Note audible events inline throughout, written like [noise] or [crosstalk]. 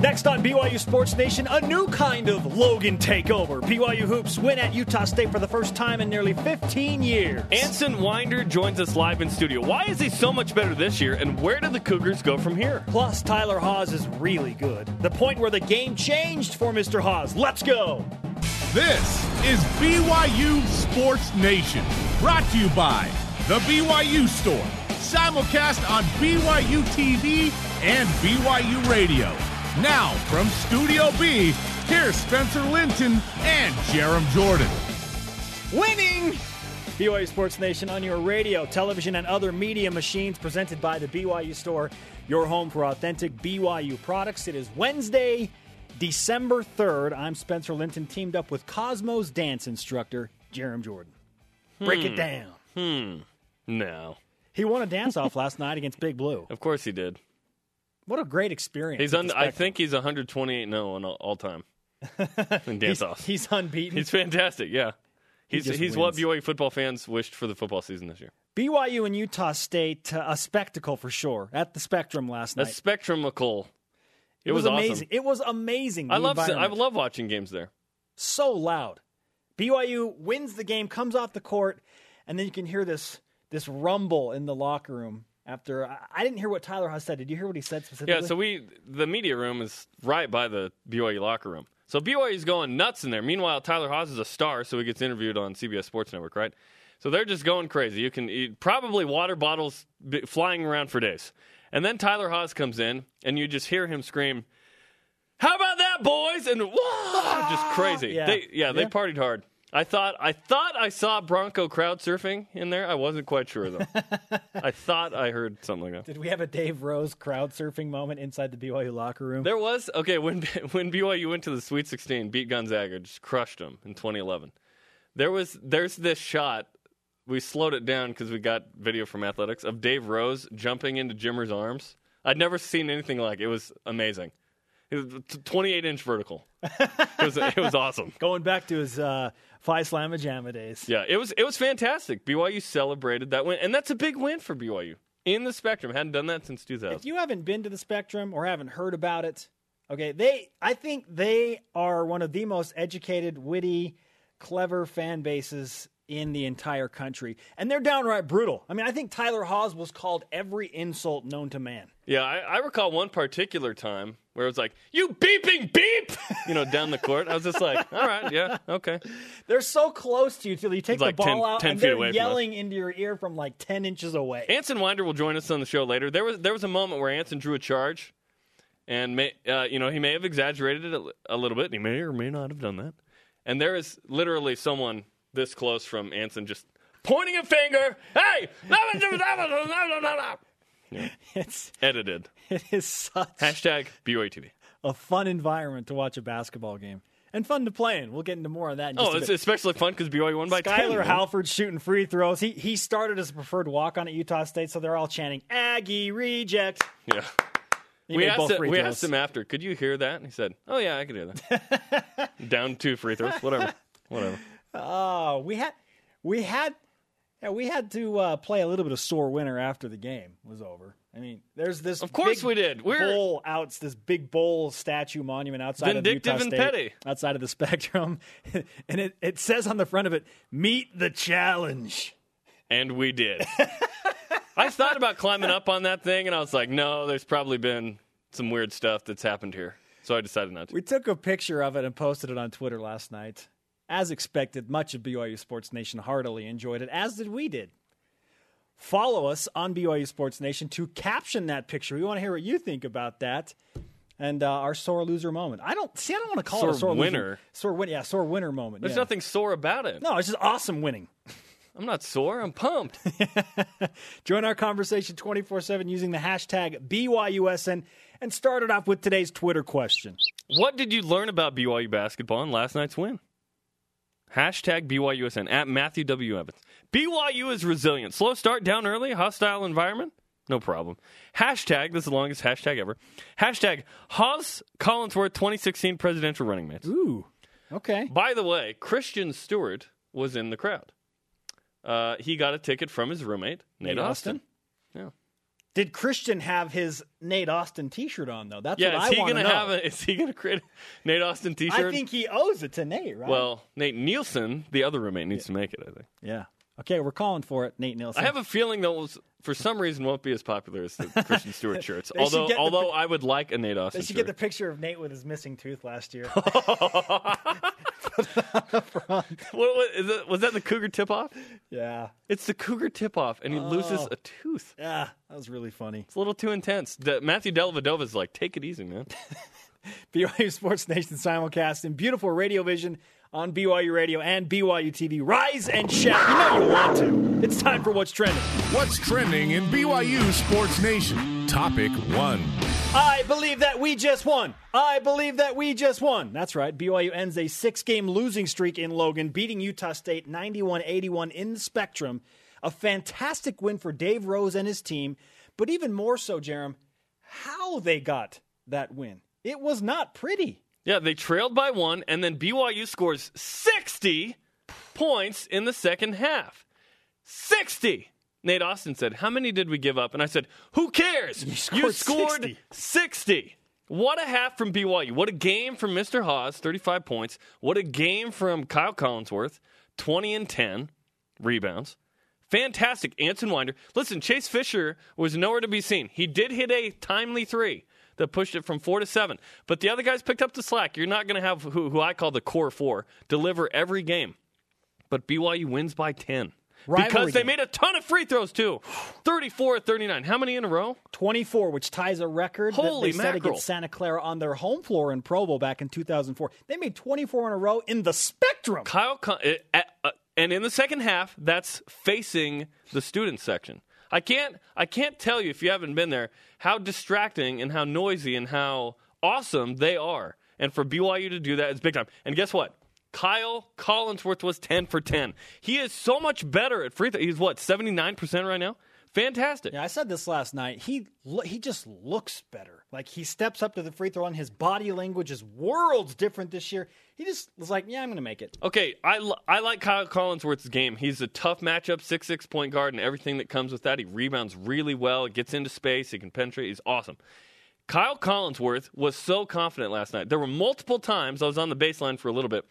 Next on BYU Sports Nation, a new kind of Logan takeover. BYU Hoops win at Utah State for the first time in nearly 15 years. Anson Winder joins us live in studio. Why is he so much better this year, and where do the Cougars go from here? Plus, Tyler Haws is really good. The point where the game changed for Mr. Haws. Let's go. This is BYU Sports Nation, brought to you by The BYU Store, simulcast on BYU TV and BYU Radio. Now, from Studio B, here's Spencer Linton and Jarom Jordan. Winning! BYU Sports Nation on your radio, television, and other media machines presented by the BYU Store, your home for authentic BYU products. It is Wednesday, December 3rd. I'm Spencer Linton, teamed up with Cosmo's dance instructor Jarom Jordan. Break it down. Hmm. No. He won a dance off last night against Big Blue. Of course he did. What a great experience. He's un- I think he's 128 0 on all, all time [laughs] in dance he's, offs. he's unbeaten. He's fantastic. Yeah. He's just he's what. BYU football fans wished for the football season this year. BYU and Utah State, uh, a spectacle for sure at the Spectrum last night. spectrumical. It, It was, awesome. amazing. It was amazing. I love I love watching games there. so loud. BYU wins the game, comes off the court, and then you can hear this this rumble in the locker room. After I, I didn't hear what Tyler Haws said. Did you hear what he said specifically? Yeah, so we the media room is right by the BYU locker room. So BYU's going nuts in there. Meanwhile, Tyler Haws is a star, so he gets interviewed on CBS Sports Network, right? So they're just going crazy. You can eat probably water bottles flying around for days. And then Tyler Haws comes in, and you just hear him scream, "How about that, boys?" And whoa, just crazy. [laughs] Yeah. They, yeah, they Yeah. partied hard. I thought I thought I saw Bronco crowd surfing in there. I wasn't quite sure though. [laughs] I thought I heard something like that. Did we have a Dave Rose crowd surfing moment inside the BYU locker room? There was okay when [laughs] when BYU went to the Sweet 16, beat Gonzaga, just crushed them in 2011. There was there's this shot. We slowed it down because we got video from Athletics of Dave Rose jumping into Jimmer's arms. I'd never seen anything like it. It was amazing. It was 28 inch vertical. [laughs] It was it was awesome. Going back to his uh, Phi Slamma Jamma days. Yeah, it was it was fantastic. BYU celebrated that win, and that's a big win for BYU in the Spectrum. Hadn't done that since 2000. If you haven't been to the Spectrum or haven't heard about it, okay, they I think they are one of the most educated, witty, clever fan bases in the entire country. And they're downright brutal. I mean, I think Tyler Haws was called every insult known to man. Yeah, I, I recall one particular time where it was like, "You beeping beep," you know, down the court. I was just like, "All right, yeah, okay." They're so close to you till you take like the ball 10 out 10 and feet they're away from us. yelling into your ear from like 10 inches away. Anson Winder will join us on the show later. There was there was a moment where Anson drew a charge, and may, uh, you know he may have exaggerated it a, a little bit. He may or may not have done that. And there is literally someone this close from Anson just pointing a finger. Hey, [laughs] It's edited. it is such Hashtag BYU TV. a fun environment to watch a basketball game and fun to play in. We'll get into more of that in just Oh, a it's bit. especially fun because BYU won by 10. Skyler man. Halford shooting free throws. He he started as a preferred walk on at Utah State, so they're all chanting Aggie reject. Yeah. He we asked, both him, we asked him after, could you hear that? And he said, oh, yeah, I could hear that. [laughs] Down two free throws. Whatever. [laughs] Whatever. Oh, we had we had yeah, we had to uh, play a little bit of sore winner after the game was over. I mean, there's this Of course big we did. We're- bowl outs this big bowl statue monument outside Vindictive of and Utah State, petty. outside of the [laughs] Spectrum, and it, it says on the front of it, "Meet the challenge." And we did. [laughs] I thought about climbing up on that thing, and I was like, no, there's probably been some weird stuff that's happened here. So I decided not to. We took a picture of it and posted it on Twitter last night. As expected, much of BYU Sports Nation heartily enjoyed it, as did we did. Follow us on BYU Sports Nation to caption that picture. We want to hear what you think about that and uh, our sore loser moment. I don't see. I don't want to call it Sore a sore winner. Loser, sore win. Yeah, sore winner moment. There's yeah. nothing sore about it. No, it's just awesome winning. [laughs] I'm not sore. I'm pumped. [laughs] Join our conversation 24 7 using the hashtag BYUSN and start it off with today's Twitter question. what did you learn about BYU basketball in last night's win? Hashtag BYUSN at Matthew W. Evans. BYU is resilient. Slow start, down early, hostile environment. No problem. Hashtag, this is the longest hashtag ever. Hashtag Haws Collinsworth 2016 presidential running mates. Ooh, okay. By the way, Christian Stewart was in the crowd. Uh, he got a ticket from his roommate, Nate, Nate Austin. Austin? Yeah. Did Christian have his Nate Austin T-shirt on though? That's Yeah, what is I want to gonna know. have a? Is he gonna create a Nate Austin T-shirt? I think he owes it to Nate, right? Well, Nate Nielsen, the other roommate, needs to make it. I think. yeah. Okay, we're calling for it, Nate Nielsen. I have a feeling those, for some reason, won't be as popular as the [laughs] Christian Stewart shirts. They should although, get the- although I would like a Nate They Austin should shirt. get the picture of Nate with his missing tooth last year. [laughs] [laughs] What, what, is it, was that the Cougar tip-off? yeah, It's the Cougar tip-off, and he oh. loses Oh. a tooth. yeah, that was really funny. It's a little too intense. The, Matthew Dellavedova's like, take it easy, man. BYU Sports Nation simulcast in beautiful radio vision on BYU Radio and BYU TV. Rise and shout. You know you want to. It's time for what's trending. What's trending in BYU Sports Nation? Topic one. I believe that we just won. I believe that we just won. That's right. BYU ends a six game losing streak in Logan, beating Utah State 91 81 in the Spectrum. A fantastic win for Dave Rose and his team, but even more so, Jarom, how they got that win. It was not pretty. Yeah, they trailed by one, and then BYU scores 60 points in the second half. 60! Nate Austin said, How many did we give up? And I said, Who cares? You scored 60. 60. What a half from BYU. What a game from Mr. Haws, 35 points. What a game from Kyle Collinsworth, 20 and 10 rebounds. Fantastic. Anson Winder. Listen, Chase Fisher was nowhere to be seen. He did hit a timely three that pushed it from four to seven. But the other guys picked up the slack. You're not going to have who, who I call the core four deliver every game. But BYU wins by 10. Rivalry because they game. made a ton of free throws, too. [sighs] 34 39. How many in a row? 24, which ties a record Holy that they set mackerel. against Santa Clara on their home floor in Provo back in 2004. They made 24 in a row in the Spectrum. Kyle, Con- uh, uh, uh, and in the second half, that's facing the student section. I can't, I can't tell you if you haven't been there how distracting and how noisy and how awesome they are. And for BYU to do that is big time. And guess what? Kyle Collinsworth was 10 for 10. He is so much better at free throw. He's what, 79% right now? Fantastic. Yeah, I said this last night. He lo- he just looks better. Like he steps up to the free throw and His body language is worlds different this year. He just was like, "Yeah, I'm going to make it." Okay, I, I like Kyle Collinsworth's game. He's a tough matchup, six six point guard, and everything that comes with that. He rebounds really well, gets into space, he can penetrate. He's awesome. Kyle Collinsworth was so confident last night. There were multiple times I was on the baseline for a little bit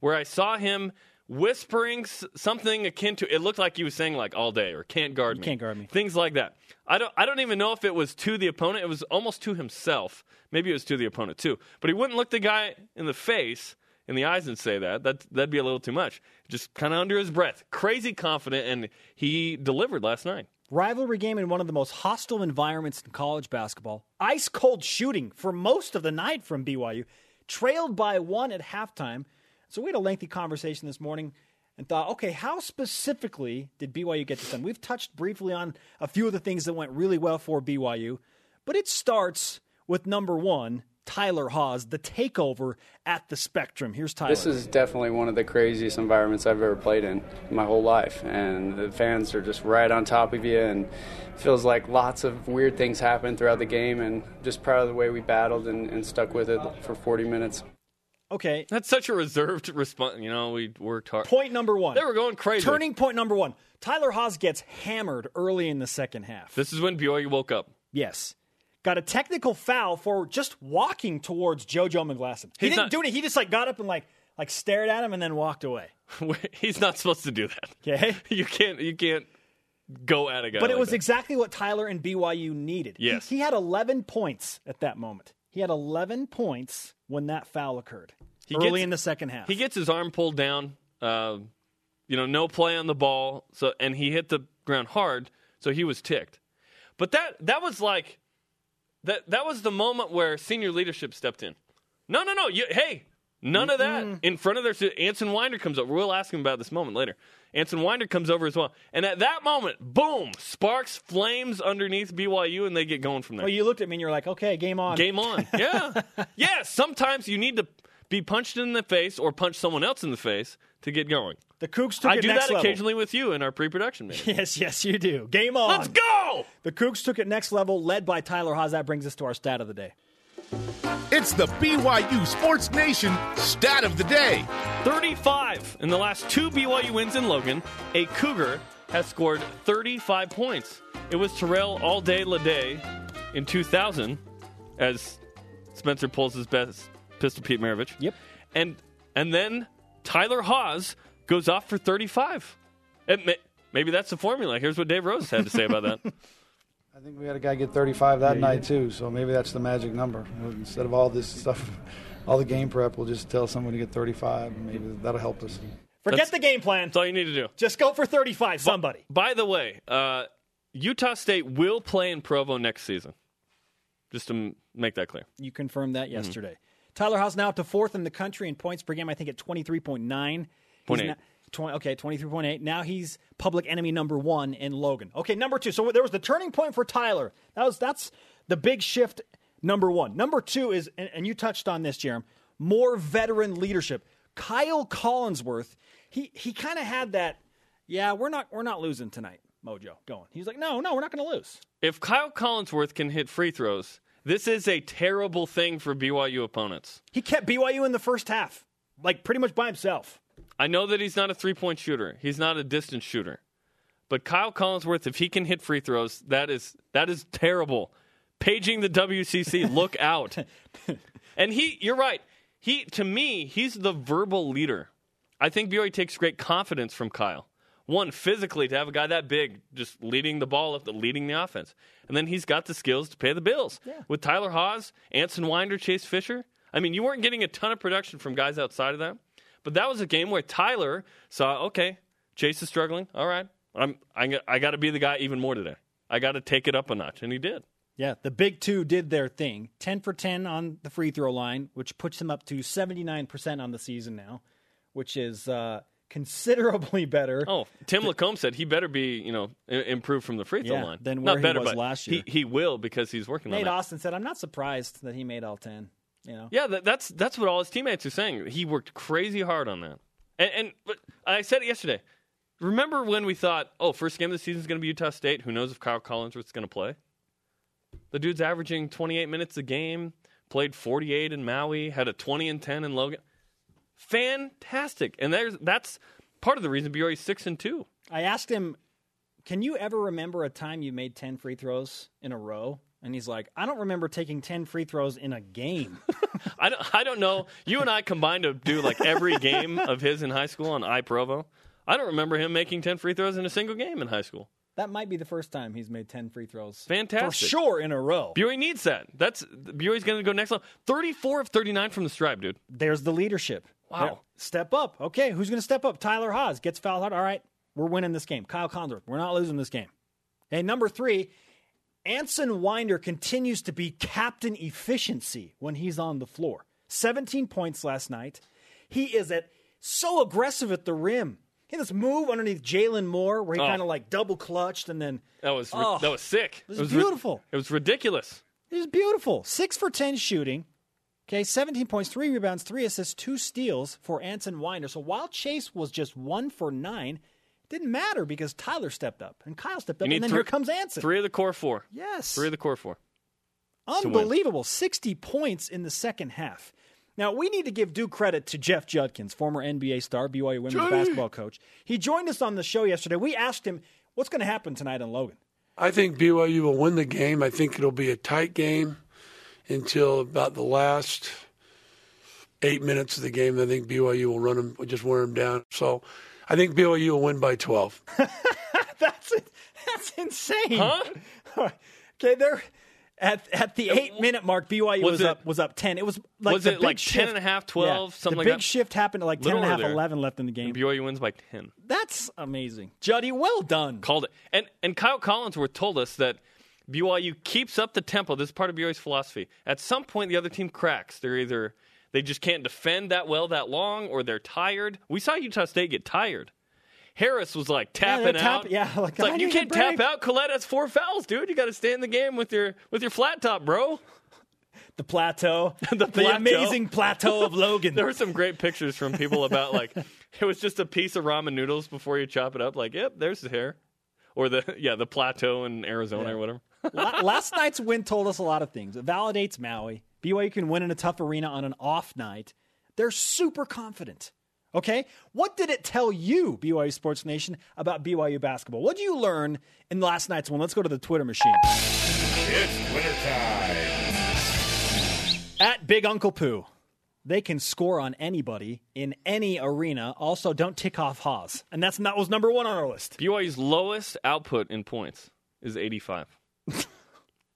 where I saw him whispering something akin to it looked like he was saying like all day or can't guard me. can't guard me. Things like that. I don't I don't even know if it was to the opponent. It was almost to himself. Maybe it was to the opponent too. But he wouldn't look the guy in the face in the eyes and say that. That that'd be a little too much. Just kind of under his breath. Crazy confident and he delivered last night. Rivalry game in one of the most hostile environments in college basketball. Ice cold shooting for most of the night from BYU. Trailed by one at halftime. So we had a lengthy conversation this morning and thought, okay, how specifically did BYU get this done? We've touched briefly on a few of the things that went really well for BYU, but it starts with number one, Tyler Haws, the takeover at the Spectrum. Here's Tyler. This is definitely one of the craziest environments I've ever played in my whole life, and the fans are just right on top of you, and feels like lots of weird things happen throughout the game, and just proud of the way we battled and, and stuck with it for 40 minutes. Okay. That's such a reserved response. You know, we worked hard. Point number one. They were going crazy. Turning point number one. Tyler Haws gets hammered early in the second half. This is when BYU woke up. yes. Got a technical foul for just walking towards JoJo McGlaston. He He's didn't not- do it. He just like got up and like like stared at him and then walked away. [laughs] He's not supposed to do that. Okay. [laughs] You can't you can't go at a guy. But it like was that. exactly what Tyler and BYU needed. He- Yes. He, had 11 points at that moment. He had 11 points when that foul occurred he early gets- in the second half. He gets his arm pulled down. Uh, you know, no play on the ball. So and he hit the ground hard. So he was ticked. But that that was like that that was the moment where senior leadership stepped in. No, no, no. You, hey, none of that in front of their. Anson Winder comes over. We'll ask him about this moment later. Anson Winder comes over as well, and at that moment, boom, sparks, flames underneath BYU, and they get going from there. well, you looked at me and you're like, okay, game on. Game on. [laughs] Yeah. yeah. Sometimes you need to be punched in the face or punch someone else in the face to get going. The Cougs took it next week. I it do next that level. occasionally with you in our pre-production meeting. [laughs] Yes, yes, you do. Game on. Let's go. The Cougs took it next level, led by Tyler Haws. That brings us to our stat of the day. It's the BYU Sports Nation stat of the day. 35 in the last two BYU wins in Logan. A Cougar has scored 35 points. It was Terrell all day Lyday in 2000 as Spencer pulls his best pistol Pete Maravich. Yep. And and then Tyler Haws goes off for 35. And may, maybe that's the formula. Here's what Dave Rose had to say about that. [laughs] I think we had a guy get 35 that night too, so maybe that's the magic number. Instead of all this stuff, all the game prep, we'll just tell someone to get 35. Maybe that'll help us. Forget That's- the game plan. That's all you need to do. Just go for 35, somebody. By the way, uh, Utah State will play in Provo next season. Just to m- make that clear. You confirmed Mm-hmm. that yesterday. Tyler Haws now up to fourth in the country in points per game, I think at 23.9. He's Point eight. now- 20, okay, 23.8. Now he's public enemy number one in Logan. Okay, number two. So there was the turning point for Tyler. That was That's the big shift, number one. Number two is, and, and you touched on this, Jarom, more veteran leadership. Kyle Collinsworth, he, he kind of had that, yeah, we're not, we're not losing tonight mojo going. He's like, no, no, we're not going to lose. If Kyle Collinsworth can hit free throws, this is a terrible thing for BYU opponents. He kept BYU in the first half, like pretty much by himself. I know that he's not a three point shooter. He's not a distance shooter. But Kyle Collinsworth, if he can hit free throws, that is that is terrible. Paging the WCC, [laughs] look out. and he, you're right. He, to me, he's the verbal leader. I think BYU takes great confidence from Kyle. One, physically, to have a guy that big just leading the ball, up, leading the offense. And then he's got the skills to pay the bills. With Tyler Haws, Anson Winder, Chase Fisher. I mean, you weren't getting a ton of production from guys outside of that. But that was a game where Tyler saw, okay, Chase is struggling. All right, I'm, I, I got to be the guy even more today. I got to take it up a notch. And he did. Yeah, the big two did their thing. 10 for 10 on the free throw line, which puts them up to 79% on the season now, which is uh, considerably better. Oh, Tim Lacombe said he better be, you know, improved from the free throw Yeah, line. than Not where he better, was but last year. he will because he's working on Nate that. Austin said, I'm not surprised that he made all 10. You know? Yeah, that, that's that's what all his teammates are saying. He worked crazy hard on that. And, and but I said it yesterday. Remember when we thought, oh, first game of the season is going to be Utah State? Who knows if Kyle Collinsworth's going to play? The dude's averaging 28 minutes a game, played 48 in Maui, had a 20 and 10 in Logan. Fantastic. And there's that's part of the reason BYU's 6 and 2. I asked him, Can you ever remember a time you made 10 free throws in a row? And he's like, I don't remember taking 10 free throws in a game. [laughs] I don't, I don't know. You and I combined to do like every game of his in high school on iProvo. I don't remember him making 10 free throws in a single game in high school. that might be the first time he's made 10 free throws. Fantastic. For sure in a row. BYU needs that. That's BYU's going to go next level. 34 of 39 from the stripe, dude. There's the leadership. Wow. Step up. Okay, who's going to step up? Tyler Haws gets fouled hard. All right, we're winning this game. Kyle Condor, we're not losing this game. And number three, Anson Winder continues to be captain efficiency when he's on the floor. 17 points last night. He is at so aggressive at the rim. He had this move underneath Jalen Moore where he Oh. kind of like double clutched and then That was ri- Oh, that was sick. it was ri- beautiful. it was ridiculous. It was beautiful. Six for 10 shooting. Okay, 17 points, three rebounds, three assists, two steals for Anson Winder. So while Chase was just one for nine, it didn't matter because Tyler stepped up and Kyle stepped up, and then three- here comes Anson. Three of the core four. Yes. Three of the core four. Unbelievable. 60 points in the second half. Now, we need to give due credit to Jeff Judkins, former NBA star, BYU women's basketball coach. He joined us on the show yesterday. We asked him, what's going to happen tonight in Logan? I think BYU will win the game. I think it'll be a tight game until about the last eight minutes of the game. I think BYU will run them, just wear them down. So I think BYU will win by 12. [laughs] That's that's insane. Huh? okay, they're at at the eight minute mark. BYU was, Was it- up was up ten. It was like Was the it big like 10 shift, and a half, 12, Yeah, something the like big that? shift happened at like ten Little and a half, earlier. eleven left in the game. BYU wins by 10. That's amazing, Juddy. Well done. Called it. And and Kyle Collinsworth told us that BYU keeps up the tempo. This is part of BYU's philosophy. At some point, the other team cracks. They're either they just can't defend that well that long, or they're tired. We saw Utah State get tired. Harris was like Yeah, tapping tap- out. yeah, like, it's like you can't tap out. Collette has four fouls, dude. You got to stay in the game with your with your flat top, bro. The plateau, [laughs] The the, plateau. amazing plateau of Logan. [laughs] There were some great pictures from people about like [laughs] it was just a piece of ramen noodles before you chop it up. Like, yep, there's the hair, or the yeah the plateau in Arizona or whatever. Last night's win told us a lot of things. It validates Maui. BYU can win in a tough arena on an off night. They're super confident. Okay? What did it tell you, BYU Sports Nation, about BYU basketball? What did you learn in last night's one? Let's go to the Twitter machine. It's wintertime. At Big Uncle Pooh. They can score on anybody in any arena. Also, don't tick off Haws. And that's that was number one on our list. BYU's lowest output in points is 85. [laughs]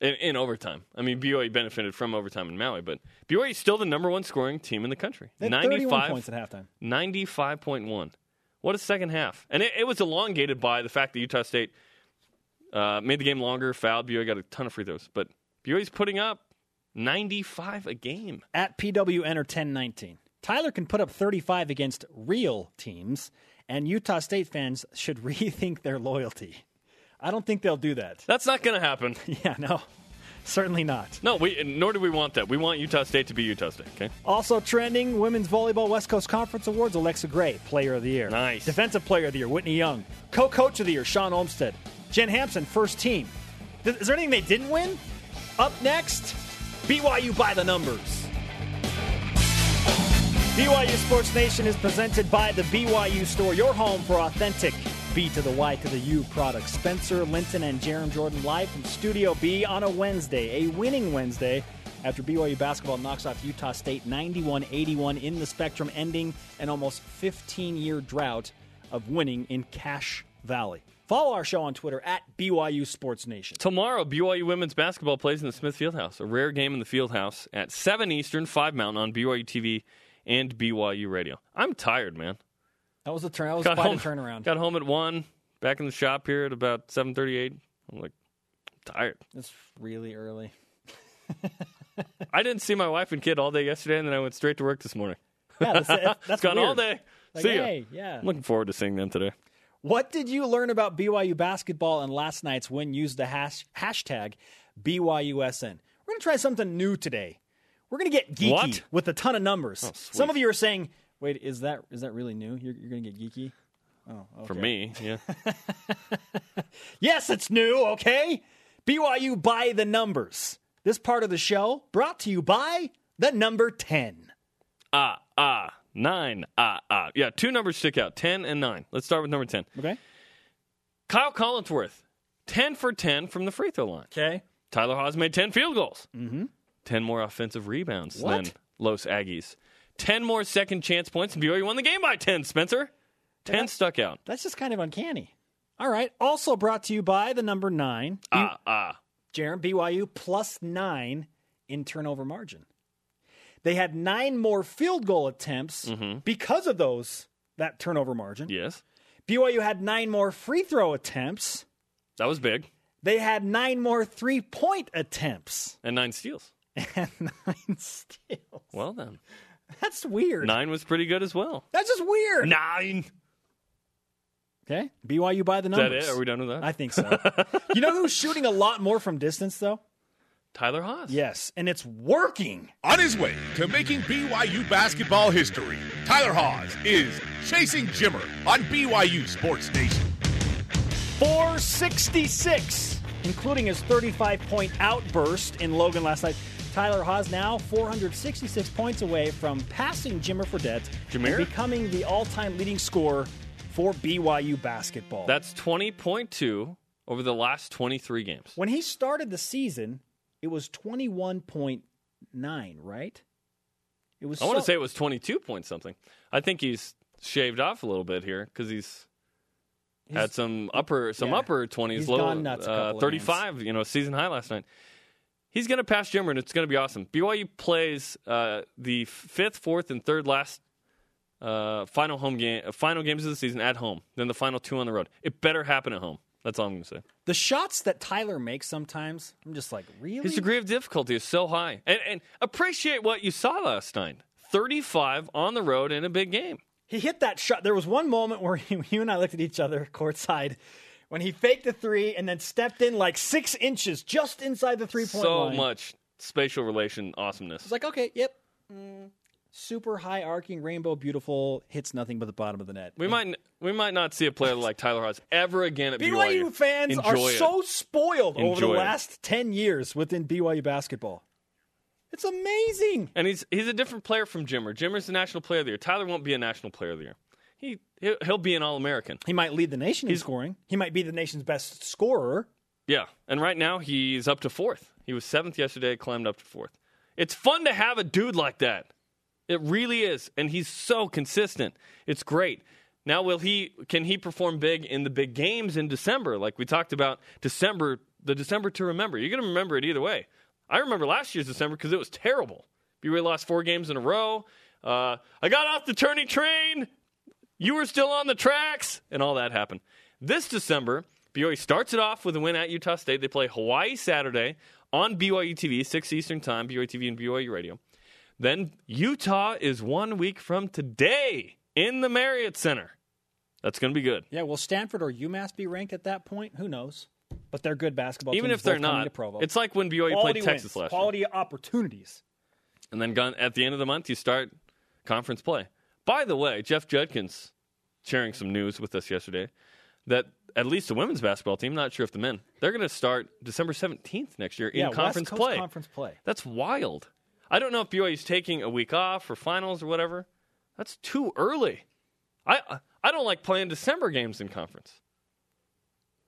in, in overtime. I mean, BYU benefited from overtime in Maui, but BYU is still the number one scoring team in the country. They had 31 points at halftime. 95.1. What a second half. And it, it was elongated by the fact that Utah State uh, made the game longer, fouled. BYU got a ton of free throws. But BYU's putting up 95 a game. At PW Enter 1019. Tyler can put up 35 against real teams, and Utah State fans should [laughs] rethink their loyalty. I don't think they'll do that. That's not going to happen. [laughs] Yeah, no. Certainly not. No, we nor do we want that. We want Utah State to be Utah State. Okay. Also trending: Women's Volleyball West Coast Conference Awards. Alexa Gray, Player of the Year. Nice. Defensive Player of the Year. Whitney Young. Co-Coach of the Year. Sean Olmstead. Jen Hampson, First Team. Is there anything they didn't win? Up next, BYU by the numbers. BYU Sports Nation is presented by the BYU Store, your home for authentic B to the Y to the U products. Spencer Linton and Jarom Jordan live from Studio B on a Wednesday, a winning Wednesday, after BYU basketball knocks off Utah State 91 81 in the Spectrum, ending an almost 15 year drought of winning in Cache Valley. Follow our show on Twitter at BYU Sports Nation. Tomorrow, BYU women's basketball plays in the Smith Fieldhouse, a rare game in the Fieldhouse at 7 Eastern, 5 Mountain on BYU TV and BYU Radio. I'm tired, man. That was a turn. That was Got quite home, a turnaround. Got home at 1, back in the shop here at about 7.38. I'm like, tired. It's really early. [laughs] I didn't see my wife and kid all day yesterday, and then I went straight to work this morning. Yeah, that's, that's, that's [laughs] Gone all day. Like, see ya. hey, yeah. I'm looking forward to seeing them today. What did you learn about BYU basketball and last night's win? Use the hash, hashtag BYUSN. We're going to try something new today. We're going to get geeky What? Oh, with a ton of numbers. Oh, sweet. Some of you are saying, "Wait, is that is that really new? You're, you're going to get geeky?" Oh, okay. For me, yeah. [laughs] Yes, it's new, okay? BYU by the numbers. This part of the show brought to you by the number 10. ah, ah, 9, ah, ah. Yeah, two numbers stick out 10 and 9. Let's start with number 10. Okay? Kyle Collinsworth, 10 for 10 from the free throw line. Okay. Tyler Haws made 10 field goals. Mm-hmm. 10 more offensive rebounds What? than Los Aggies. 10 more second chance points, and BYU won the game by 10, Spencer. 10 stuck out. That's just kind of uncanny. All right. Also brought to you by the number 9. Ah, ah. Jarom, BYU plus 9 in turnover margin. They had 9 more field goal attempts because of those that turnover margin. Yes. BYU had 9 more free throw attempts. That was big. They had 9 more three-point attempts. And 9 steals. [laughs] and nine steals. Well, then. That's weird. 9 was pretty good as well. That's just weird. 9. Okay. BYU by the Is that numbers. it? Are we done with that? I think so. [laughs] you know who's shooting a lot more from distance, though? Tyler Haws. Yes, and it's working. On his way to making BYU basketball history, Tyler Haws is chasing Jimmer on BYU Sports Nation. 466, including his 35 point outburst in Logan last night. Tyler Haws now 466 points away from passing Jimmer Fredette Jameer? and becoming the all time leading scorer for BYU basketball. That's 20.2 over the last 23 games. when he started the season, it was 21.9, right? It was I want to say it was 22 point something. I think he's shaved off a little bit here because he's, had some upper some yeah. upper 20s, low gone nuts a uh, couple of 35, you know, season high last night. He's going to pass Jimmer, and it's going to be awesome. BYU plays uh, the fifth, fourth, and third last uh, final home game, uh, final games of the season at home. Then the final two on the road. It better happen at home. That's all I'm going to say. the shots that Tyler makes sometimes, I'm just like, really? His degree of difficulty is so high, and, and appreciate what you saw last night. 35 on the road in a big game. He hit that shot. There was one moment where he, [laughs] you and I looked at each other courtside when he faked the three and then stepped in like six inches just inside the three point So line. much spatial relation awesomeness. It's like, okay, yep. Mm, super high arcing, rainbow, beautiful, hits nothing but the bottom of the net. We might we might not see a player like Tyler Haws ever again at BYU. BYU fans are it. so spoiled over the it. last 10 years within BYU basketball. It's amazing. And he's he's a different player from Jimmer. Jimmer's the national player of the year. Tyler won't be a national player of the year. He he'll, be an All American. He might lead the nation in scoring. He might be the nation's best scorer. Yeah, and right now he's up to fourth. He was seventh yesterday, climbed up to fourth. It's fun to have a dude like that. It really is, and he's so consistent. It's great. Now, will he? Can he perform big in the big games in December? Like we talked about, December, the December to remember. You're going to remember it either way. I remember last year's December because it was terrible. BYU lost four games in a row. Uh, I got off the tourney train. You were still on the tracks, and all that happened. This December, BYU starts it off with a win at Utah State. They play Hawaii Saturday on BYU TV, 6 Eastern Time, BYU TV and BYU Radio. Then Utah is one week from today in the Marriott Center. That's going to be good. Yeah, will Stanford or UMass be ranked at that point? Who knows? But they're good basketball teams. Even if they're not, it's like when BYU quality played Texas wins, last year. quality opportunities. And then gun- at the end of the month, you start conference play. By the way, Jeff Judkins sharing some news with us yesterday that at least the women's basketball team, not sure if the men, they're going to start December 17th next year in yeah, conference play. Conference play. That's wild. I don't know if BYU's taking a week off for finals or whatever. That's too early. I I don't like playing December games in conference.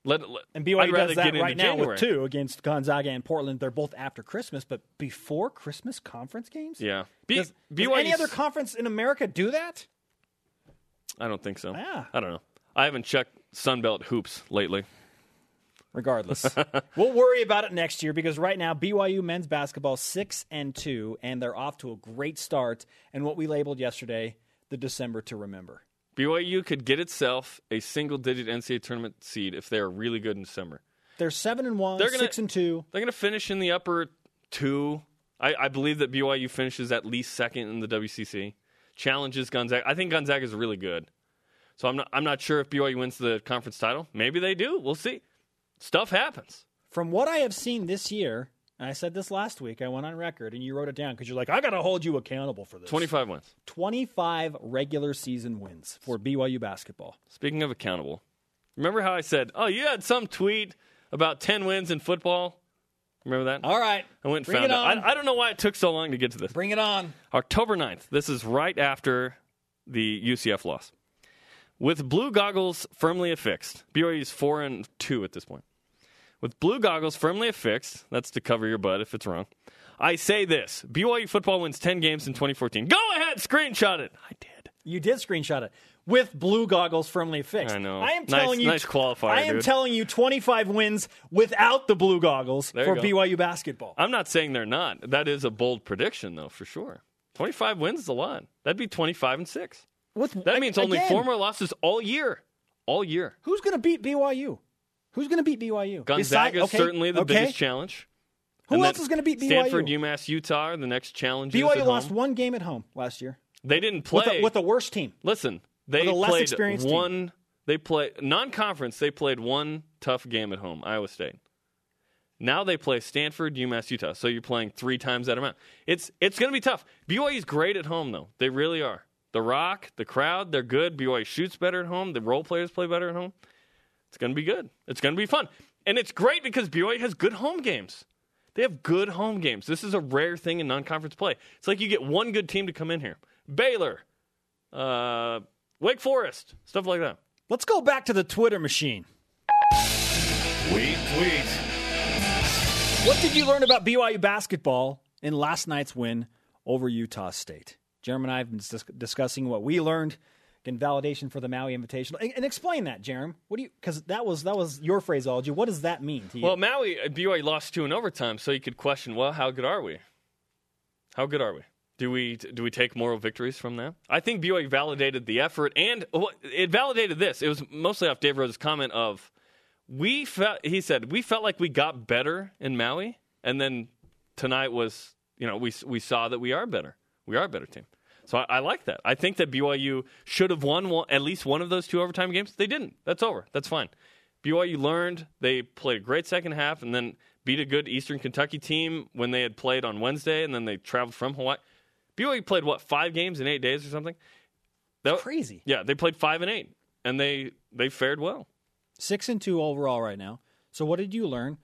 Let, let And BYU I'd does that right now January. with two against Gonzaga and Portland. They're both after Christmas, but before Christmas conference games. Yeah, B- Does, does any other conference in America do that? I don't think so. Yeah. I don't know. I haven't checked Sunbelt hoops lately. Regardless, [laughs] we'll worry about it next year because right now BYU men's basketball six and two, and they're off to a great start. And what we labeled yesterday, the December to remember. BYU could get itself a single digit NCAA tournament seed if they are really good in December. They're seven and one, They're gonna- six and two. They're going to finish in the upper two. I, I believe that BYU finishes at least second in the WCC. Challenges Gonzaga. I think Gonzaga is really good. So I'm not, I'm not sure if BYU wins the conference title. Maybe they do. We'll see. Stuff happens. From what I have seen this year, and I said this last week, I went on record, and you wrote it down because you're like, I got to hold you accountable for this. 25 wins. 25 regular season wins for BYU basketball. Speaking of accountable, remember how I said, oh, you had some tweet about 10 wins in football? Remember that? All right. I went and bring found it it. on. I, I don't know why it took so long to get to this. Bring it on. October 9th. This is right after the UCF loss. With blue goggles firmly affixed, BYU is 4 and 2 at this point. With blue goggles firmly affixed, that's to cover your butt if it's wrong. I say this BYU football wins 10 games in 2014. Go ahead, screenshot it. I did. You did screenshot it with blue goggles firmly affixed. I know. I am Nice- telling you. nice qualifier, I am dude. telling you, 25 wins without the blue goggles There for go. BYU basketball. I'm not saying they're not. That is a bold prediction, though, for sure. 25 wins is a lot. That'd be 25 and 6. With, That means only four more losses all year. All year. Who's going to beat BYU? Who's going to beat BYU? Gonzaga is okay, certainly the okay. biggest challenge. Who And else is going to beat BYU? Stanford, UMass, Utah are the next challenge. BYU lost one game at home last year They didn't with play a, with a worse team. Listen, they with a less played experienced team. one. They play non-conference. They played one tough game at home, Iowa State. Now they play Stanford, UMass, Utah. So you're playing three times that amount. It's it's going to be tough. BYU's great at home, though. They really are. The Rock, the crowd, they're good. BYU shoots better at home. The role players play better at home. It's going to be good. It's going to be fun, and it's great because BYU has good home games. They have good home games. This is a rare thing in non-conference play. It's like you get one good team to come in here. Baylor, uh, Wake Forest, stuff like that. Let's go back to the Twitter machine. Tweet, tweet. What did you learn about BYU basketball in last night's win over Utah State? Jeremy and I have been dis- discussing what we learned in validation for the Maui Invitational. And, and explain that, Jarom. What do you? Because that was that was your phraseology. What does that mean to you? Well, Maui, uh, BYU lost two in overtime, so you could question, well, how good are we? How good are we? Do we do we take moral victories from that? I think BYU validated the effort, and it validated this. It was mostly off Dave Rose's comment of we felt. He said we felt like we got better in Maui, and then tonight was you know we we saw that we are better. We are a better team. So I, I like that. I think that BYU should have won one, at least one of those two overtime games. They didn't. That's over. That's fine. BYU learned. They played a great second half, and then beat a good Eastern Kentucky team when they had played on Wednesday, and then they traveled from Hawaii. BYU played what five games in eight days or something. That, crazy. Yeah, they played five and eight, and they they fared well. Six and two overall right now. So what did you learn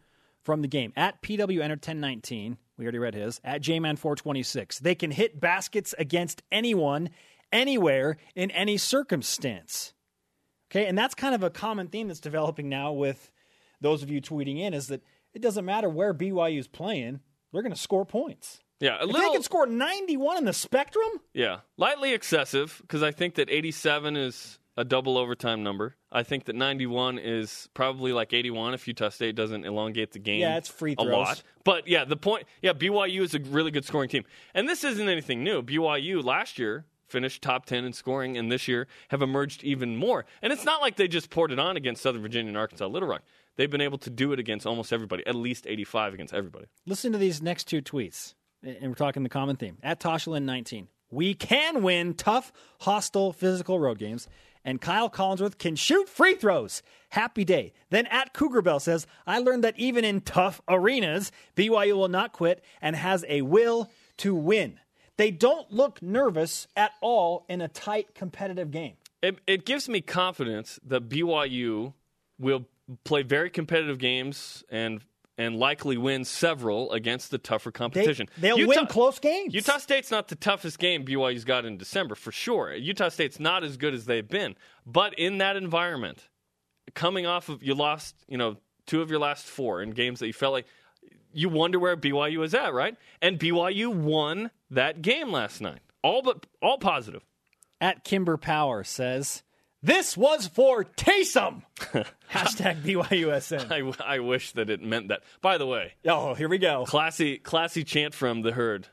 from the game at PW Enter 1019? We already read his. At JMan426. They can hit baskets against anyone, anywhere, in any circumstance. Okay, and that's kind of a common theme that's developing now with those of you tweeting in is that it doesn't matter where BYU's playing, they're going to score points. Yeah, a If little. they can score 91 in the spectrum, Yeah, lightly excessive because I think that 87 is a double overtime number. I think that 91 is probably like 81 if Utah State doesn't elongate the game. Yeah, it's free throws. a lot. But yeah, the point. Yeah, BYU is a really good scoring team, and this isn't anything new. BYU last year finished top 10 in scoring, and this year have emerged even more. And it's not like they just poured it on against Southern Virginia and Arkansas Little Rock. They've been able to do it against almost everybody, at least 85 against everybody. listen to these next two tweets. And we're talking the common theme. At Toshlin19. We can win tough, hostile, physical road games. And Kyle Collinsworth can shoot free throws. Happy day. Then at Cougar Bell says, I learned that even in tough arenas, BYU will not quit and has a will to win. They don't look nervous at all in a tight competitive game. it, it gives me confidence that BYU will play very competitive games and and likely win several against the tougher They, competition. they'll Utah- win close games. Utah State's not the toughest game BYU's got in December for sure. Utah State's not as good as they've been, but in that environment, coming off of you lost, you know, two of your last four in games that you felt like you wonder where BYU is at, right? And BYU won that game last night. All but all positive. at Kimber Power says, This was for Taysom. [laughs] Hashtag BYUSN. I, I wish that it meant that. By the way, Oh, here we go. classy classy chant from the herd.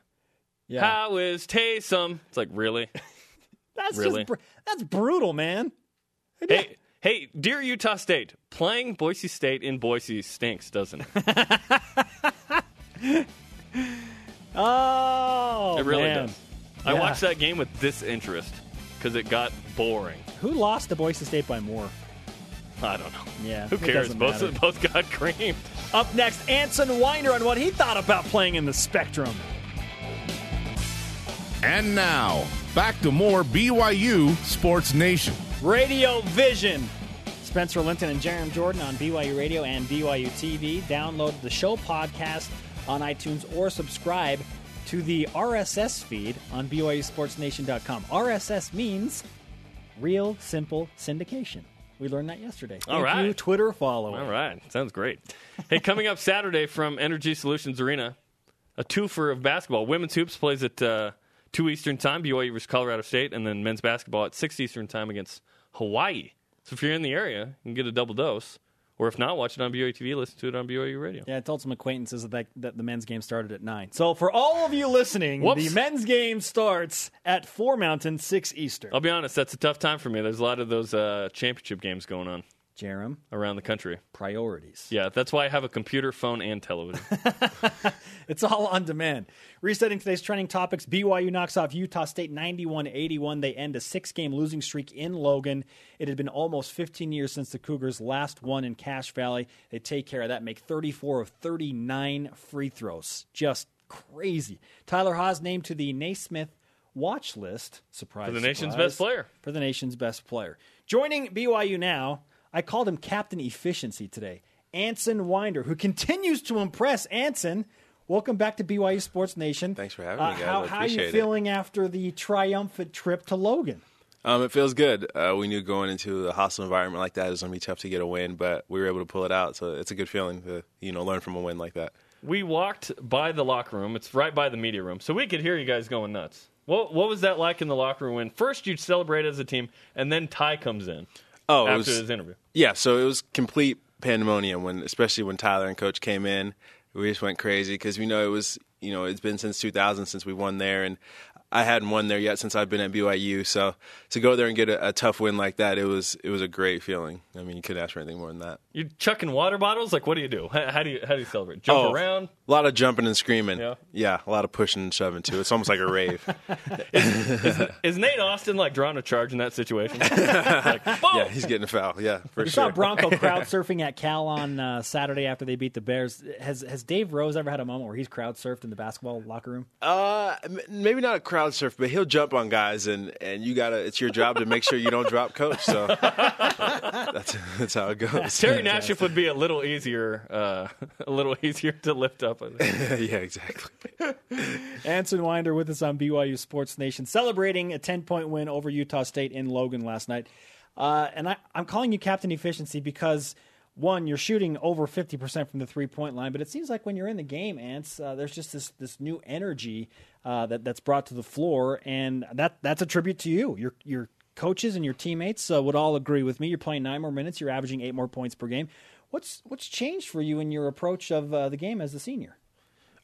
Yeah. How is Taysom? It's like really. [laughs] That's really? just br- that's brutal, man. hey, hey, dear Utah State, playing Boise State in Boise stinks, doesn't it? [laughs] Oh, It really man. does. I Yeah. watched that game with disinterest because it got boring. Who lost to Boise State by more? I don't know. Yeah, Who cares? Both matter. both got creamed. Up next, Anson Winder on what he thought about playing in the Spectrum. And now, back to more BYU Sports Nation. Radio Vision. Spencer Linton and Jarom Jordan on BYU Radio and BYU TV. Download the show podcast on iTunes or subscribe to the RSS feed on BYUSportsNation.com. RSS means real simple syndication. We learned that yesterday. All Thank you. Twitter follower. All right, sounds great. hey, coming up Saturday from Energy Solutions Arena, a twofer of basketball. Women's hoops plays at uh, two Eastern time, BYU versus Colorado State, and then men's basketball at six Eastern time against Hawaii. So if you're in the area, you can get a double dose, or if not, watch it on BYU TV. Listen to it on BYU Radio. Yeah, I told some acquaintances that, that, that the men's game started at 9. So for all of you listening, Whoops. the men's game starts at 4 Mountain, 6 Eastern. I'll be honest, that's a tough time for me. There's a lot of those uh, championship games going on Jarom, around the country. priorities. Yeah, that's why I have a computer, phone, and television. [laughs] It's all on demand. Resetting today's trending topics BYU knocks off Utah State 91 81. They end a six game losing streak in Logan. It had been almost 15 years since the Cougars last won in Cache Valley. They take care of that, make 34 of 39 free throws. Just crazy. Tyler Haws named to the Naismith watch list. Surprise. For the nation's best player. For the nation's best player. Joining BYU now, I called him Captain Efficiency today. Anson Winder, who continues to impress. Anson, welcome back to BYU Sports Nation. Thanks for having me, guys. How, I how are you appreciate it. feeling after the triumphant trip to Logan? Um, it feels good. Uh, we knew going into a hostile environment like that it was going to be tough to get a win, but we were able to pull it out. So it's a good feeling to you know learn from a win like that. we walked by the locker room. It's right by the media room, so we could hear you guys going nuts. What what was that like in the locker room when first you'd celebrate as a team and then Ty comes in Oh, it after was, his interview? yeah. So it was complete pandemonium when, especially when Tyler and Coach came in. We just went crazy because we know it was you know it's been since 2000 since we won there, and I hadn't won there yet since I've been at BYU. So to go there and get a, a tough win like that, it was it was a great feeling. I mean, you couldn't ask for anything more than that. You chucking water bottles? Like what do you do? How, how do you how do you celebrate? Jump Oh, around? A lot of jumping and screaming. Yeah? a lot of pushing and shoving too. It's almost like a rave. [laughs] Is Nate Austin like drawing a charge in that situation? [laughs] like, yeah, he's getting a foul. Yeah, for We sure. saw Bronco [laughs] crowd surfing at Cal on uh, Saturday after they beat the Bears. Has has Dave Rose ever had a moment where he's crowd surfed in the basketball locker room? Uh, m- maybe not a crowd surf, but he'll jump on guys, and and you gotta. It's your job to make sure you don't drop coach. So that's that's how it goes. Terry Nashif would be a little easier, uh, [laughs] a little easier to lift up. [laughs] Yeah, exactly. [laughs] Anson Winder with us on BYU Sports Nation, celebrating a 10 point win over Utah State in Logan last night. Uh, and I, I'm calling you Captain Efficiency because, one, you're shooting over 50% from the three point line, but it seems like when you're in the game, Ants, uh, there's just this, this new energy uh, that, that's brought to the floor, and that that's a tribute to you. Your, your coaches and your teammates uh, would all agree with me. You're playing nine more minutes, you're averaging eight more points per game. What's, what's changed for you in your approach of uh, the game as a senior?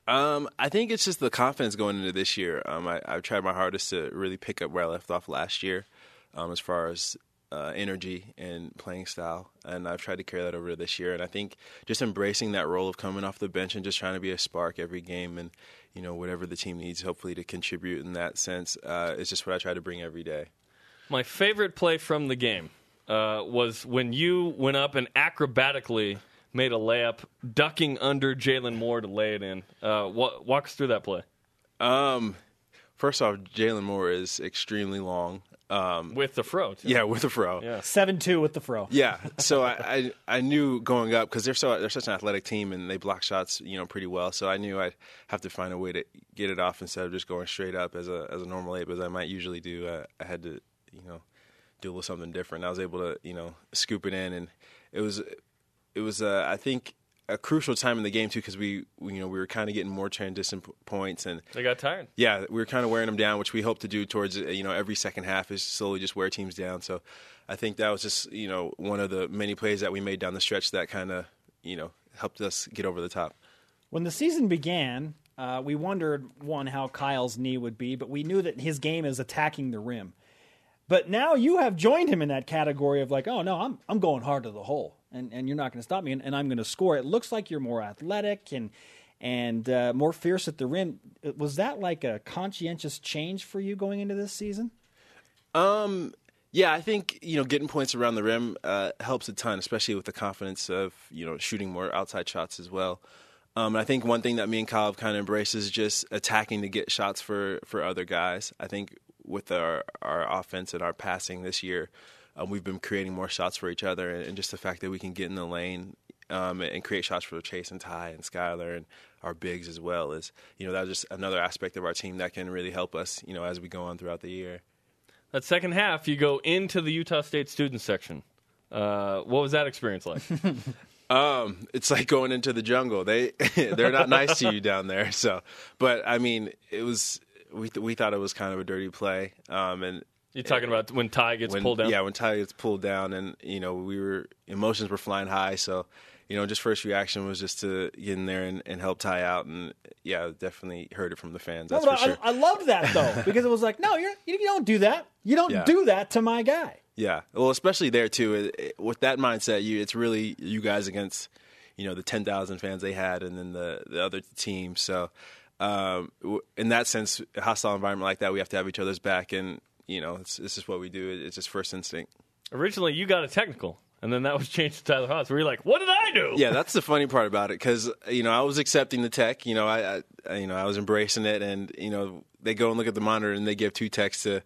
Um, I think it's just the confidence going into this year. Um, I, I've tried my hardest to really pick up where I left off last year, um, as far as uh, energy and playing style, and I've tried to carry that over to this year. And I think just embracing that role of coming off the bench and just trying to be a spark every game, and you know whatever the team needs, hopefully to contribute in that sense, uh, is just what I try to bring every day. My favorite play from the game uh, was when you went up and acrobatically made a layup, ducking under Jalen Moore to lay it in. Uh, walk, walk us through that play Um, first off, Jalen Moore is extremely long. Um, with the fro. Too. yeah, with a fro. Yeah. 7 2 with the fro. Yeah, [laughs] so I, I I knew going up because they're so they're such an athletic team and they block shots you know pretty well. So I knew I'd have to find a way to get it off instead of just going straight up as a as a normal eight, as I might usually do. Uh, I had to you know do a little something different. I was able to you know scoop it in, and it was it was uh, I think a crucial time in the game too because we, we you know we were kind of getting more transition p- points and They got tired. yeah, we were kind of wearing them down, which we hope to do towards uh, you know every second half is slowly just wear teams down. So I think that was just you know one of the many plays that we made down the stretch that kind of you know helped us get over the top. When the season began, uh, we wondered one how Kyle's knee would be, but we knew that his game is attacking the rim. But now you have joined him in that category of like, oh no, I'm I'm going hard to the hole, and and you're not going to stop me, and, and I'm going to score. It looks like you're more athletic and and uh, more fierce at the rim. Was that like a conscientious change for you going into this season? Um, yeah, I think you know getting points around the rim uh, helps a ton, especially with the confidence of you know shooting more outside shots as well. Um, and I think one thing that me and Kyle have kind of embraced is just attacking to get shots for for other guys. I think with our our offense and our passing this year, um, we've been creating more shots for each other, and, and just the fact that we can get in the lane um, and create shots for Chase and Ty and Skyler and our bigs as well is you know that's just another aspect of our team that can really help us you know as we go on throughout the year. That second half, you go into the Utah State student section. Uh, what was that experience like? [laughs] Um, it's like going into the jungle. They [laughs] they're not nice to you down there. So, but I mean, it was we th- we thought it was kind of a dirty play. Um, and You're talking about when Ty gets when pulled down. yeah, when Ty gets pulled down, and you know we were emotions were flying high. So, you know, just first reaction was just to get in there and, and help Ty out, and yeah, definitely heard it from the fans. That's No, for but sure. I, I loved that though [laughs] because it was like, no, you're, you don't do that. You don't Yeah. do that to my guy. Yeah, well, especially there too. It, it- with that mindset, you it's really you guys against you know the ten thousand fans they had, and then the the other team. So, um, in that sense, a hostile environment like that, we have to have each other's back, and you know, it's, this is what we do. It's just first instinct. Originally, you got a technical, and then that was [laughs] changed to Tyler Haws. Where you're like, "What did I do?" Yeah, that's the funny part about it because you know I was accepting the tech. You know, I, I you know I was embracing it, and you know they go and look at the monitor and they give two texts to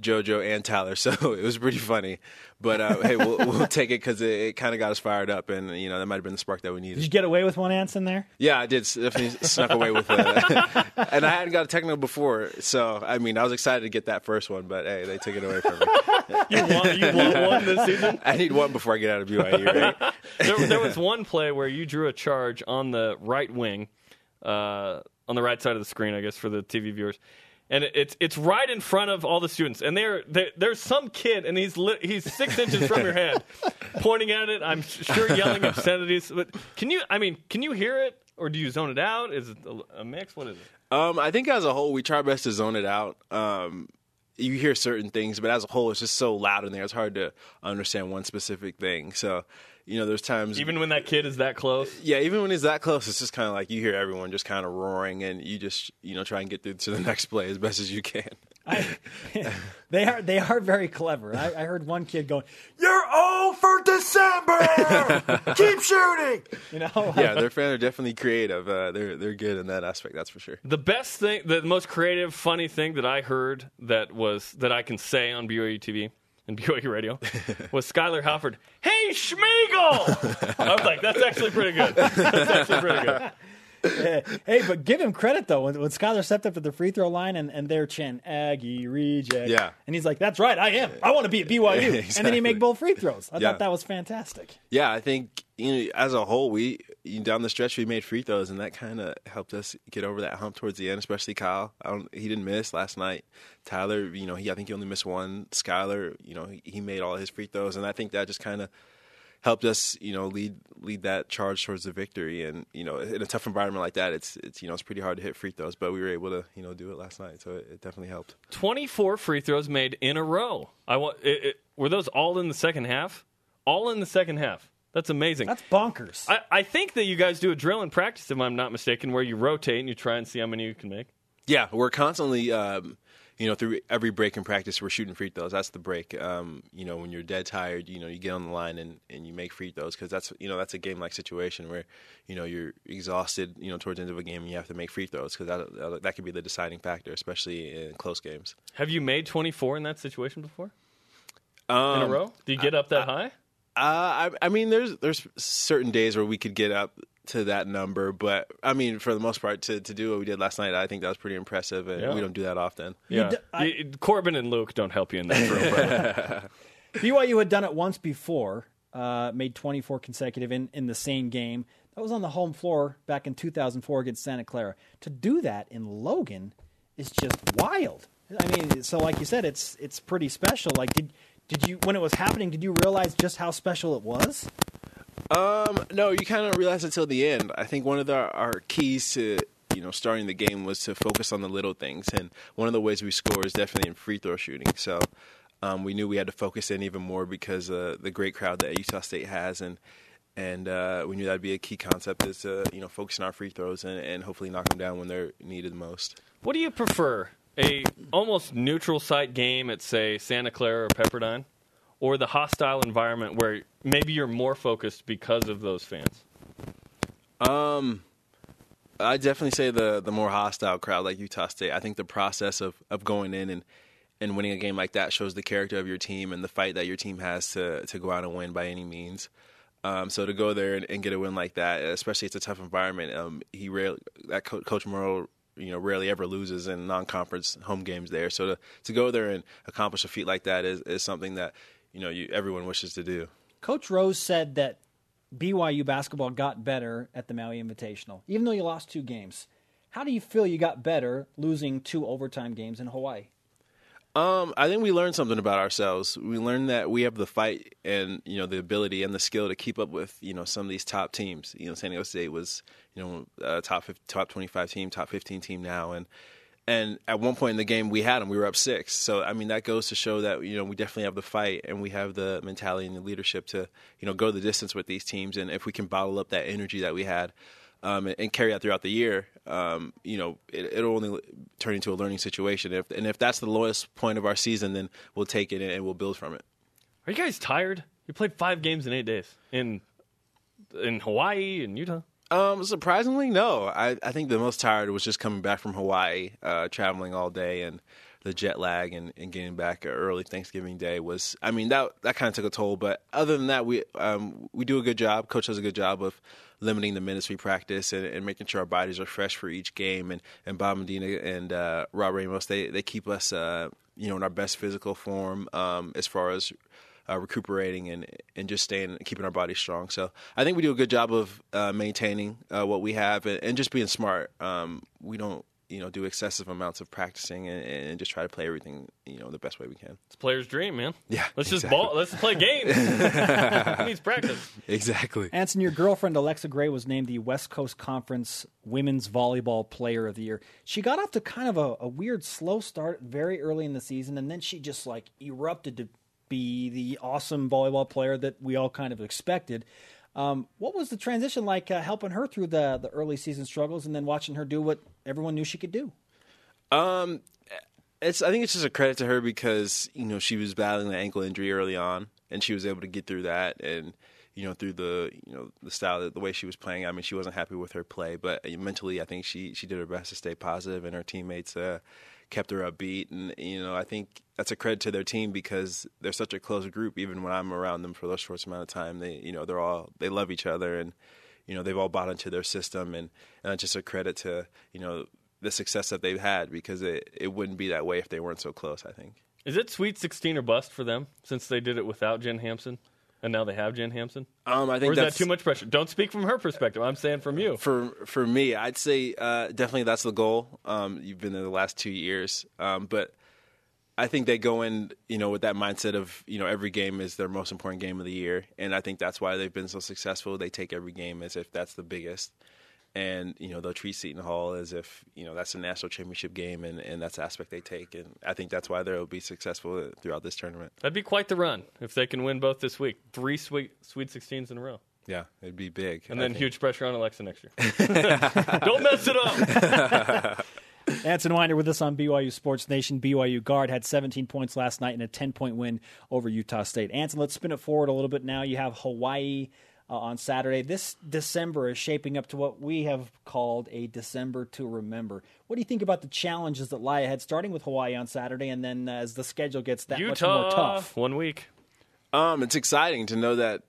JoJo and Tyler, [laughs] so it was pretty funny. But uh, hey, we'll, we'll [laughs] take it because it, it kind of got us fired up, and you know that might have been the spark that we needed. Did you get away with one Anson there? Yeah, I did definitely [laughs] snuck away with it, and I hadn't got a technical before, so I mean I was excited to get that first one, but hey, they took it away from me. You won, you won one this season. I need one before I get out of BYU. Right? there, there was one play where you drew a charge on the right wing, uh, on the right side of the screen, I guess, for the TV viewers. And it's it's right in front of all the students, and they're, there's some kid, and he's li- he's six [laughs] inches from your head, pointing at it. I'm sure yelling obscenities. But can you? I mean, can you hear it, or do you zone it out? Is it a, a mix? What is it? Um, I think as a whole, we try our best to zone it out. Um, you hear certain things, but as a whole, it's just so loud in there. It's hard to understand one specific thing. So, you know, there's times Even when that kid is that close, yeah, even when he's that close, it's just kind of like you hear everyone just kind of roaring, and you just you know try and get through to the [laughs] next play as best as you can. I, [laughs] they are they are very clever. I, I heard one kid going, "You're all for December. [laughs] Keep shooting." You know, yeah, their fans are definitely creative. Uh, they're they're good in that aspect, that's for sure. the best thing, the most creative, funny thing that I heard that was that I can say on BYU TV in BYU radio was Skyler Halford. Hey, Schmiegel! [laughs] I was like, that's actually pretty good. That's actually pretty good. [laughs] hey, but give him credit though. When, when Skyler stepped up to the free throw line and, and their chin, Aggie reject. Yeah. And he's like, "That's right, I am. I want to be at [laughs] BYU." And then he Exactly. made both free throws. I Yeah. thought that was fantastic. Yeah, I think you know, as a whole, we down the stretch we made free throws, and that kind of helped us get over that hump towards the end. Especially Kyle, I don't, he didn't miss last night. Tyler, you know, he I think he only missed one. Skyler, you know, he, he made all his free throws, and I think that just kind of helped us, you know, lead lead that charge towards the victory. And you know, in a tough environment like that, it's it's you know it's pretty hard to hit free throws, but we were able to you know do it last night, so it, it definitely helped. 24 free throws made in a row. I want. It, it, were those all in the second half? All in the second half. That's amazing. That's bonkers. I, I think that you guys do a drill in practice, if I'm not mistaken, where you rotate and you try and see how many you can make. Yeah, we're constantly, um, you know, through every break in practice, we're shooting free throws. That's the break. Um, you know, when you're dead tired, you know, you get on the line and, and you make free throws because that's, you know, that's a game like situation where, you know, you're exhausted, you know, towards the end of a game and you have to make free throws because that, that could be the deciding factor, especially in close games. Have you made 24 in that situation before? In Um, a row? Do you get up that high? Uh, I, I mean, there's there's certain days where we could get up to that number, but I mean, for the most part, to, to do what we did last night, I think that was pretty impressive, and Yeah. we don't do that often. Yeah. d- I- You- Corbin and Luke don't help you in that [laughs] room. brother. BYU had done it once before, uh, made 24 consecutive in, in the same game. That was on the home floor back in 2004 against Santa Clara. To do that in Logan is just wild. I mean, so like you said, it's it's pretty special. Like, did did you when it was happening? Did you realize just how special it was? Um, no, you kind of realize until the end. I think one of the, our keys to you know starting the game was to focus on the little things, and one of the ways we score is definitely in free throw shooting. So um, we knew we had to focus in even more because uh, the great crowd that Utah State has, and and uh, we knew that'd be a key concept is to you know focus on our free throws and, and hopefully knock them down when they're needed most. what do you prefer? A almost neutral site game at say Santa Clara or Pepperdine, or the hostile environment where maybe you're more focused because of those fans? Um, I definitely say the the more hostile crowd like Utah State. I think the process of, of going in and, and winning a game like that shows the character of your team and the fight that your team has to to go out and win by any means. Um, so to go there and, and get a win like that, especially it's a tough environment. Um, he rarely that Co- Coach Morrill, you know, rarely ever loses in non-conference home games there. So to to go there and accomplish a feat like that is, is something that you know you everyone wishes to do. Coach Rose said that BYU basketball got better at the Maui Invitational, even though you lost two games. How do you feel you got better losing two overtime games in Hawaii? Um, I think we learned something about ourselves. We learned that we have the fight and you know the ability and the skill to keep up with you know some of these top teams. You know, San Diego State was you know a top top twenty five team, top fifteen team now, and and at one point in the game we had them. We were up six. So I mean that goes to show that you know we definitely have the fight and we have the mentality and the leadership to you know go the distance with these teams. And if we can bottle up that energy that we had. Um, and, and carry that throughout the year, um, you know, it, it'll only turn into a learning situation. If, and if that's the lowest point of our season, then we'll take it and we'll build from it. Are you guys tired? You played five games in eight days in in Hawaii and Utah. Um, surprisingly, no. I, I think the most tired was just coming back from Hawaii, uh, traveling all day and the jet lag and, and getting back early Thanksgiving Day was. I mean that that kind of took a toll. But other than that, we um, we do a good job. Coach does a good job of limiting the we practice and, and making sure our bodies are fresh for each game. And and Bob Medina and uh, Rob Ramos they they keep us uh, you know in our best physical form um, as far as uh, recuperating and and just staying keeping our bodies strong. So I think we do a good job of uh, maintaining uh, what we have and, and just being smart. Um, we don't you know do excessive amounts of practicing and, and just try to play everything you know the best way we can. It's a player's dream, man. Yeah, Let's just ball. Let's play [laughs] games. Who needs practice? Exactly. Anson, your girlfriend Alexa Gray was named the West Coast Conference Women's Volleyball Player of the Year. She got off to kind of a, a weird slow start very early in the season, and then she just like erupted to be the awesome volleyball player that we all kind of expected. Um, what was the transition like, uh, helping her through the the early season struggles, and then watching her do what everyone knew she could do? Um, it's I think it's just a credit to her because you know she was battling the ankle injury early on, and she was able to get through that, and you know through the you know the style the way she was playing. I mean, she wasn't happy with her play, but mentally, I think she she did her best to stay positive, and her teammates uh, kept her upbeat, and you know I think that's a credit to their team because they're such a close group. Even when I'm around them for those short amount of time, they you know they're all they love each other and you know they've all bought into their system, and, and that's just a credit to you know the success that they've had because it it wouldn't be that way if they weren't so close. I think. Is it Sweet 16 or bust for them since they did it without Jen Hampson? And now they have Jen Hampson? Um, I think Or is that too much pressure? Don't speak from her perspective. I'm saying from you. For for me, I'd say uh, definitely that's the goal. Um, you've been there the last two years, um, but I think they go in, you know, with that mindset of you know every game is their most important game of the year, and I think that's why they've been so successful. They take every game as if that's the biggest, and you know they'll treat Seton Hall as if you know that's a national championship game, and, and that's the aspect they take, and I think that's why they'll be successful throughout this tournament. That'd be quite the run if they can win both this week. Three sweet Sweet 16s in a row. Yeah, it'd be big, And I then think. huge pressure on Alexa next year. [laughs] [laughs] Don't mess it up. [laughs] Anson Winder with us on BYU Sports Nation. BYU guard had 17 points last night in a 10 point win over Utah State. Anson, let's spin it forward a little bit now. You have Hawaii uh, on Saturday. This December is shaping up to what we have called a December to remember. What do you think about the challenges that lie ahead, starting with Hawaii on Saturday, and then uh, as the schedule gets that much more tough? one week. Um, it's exciting to know that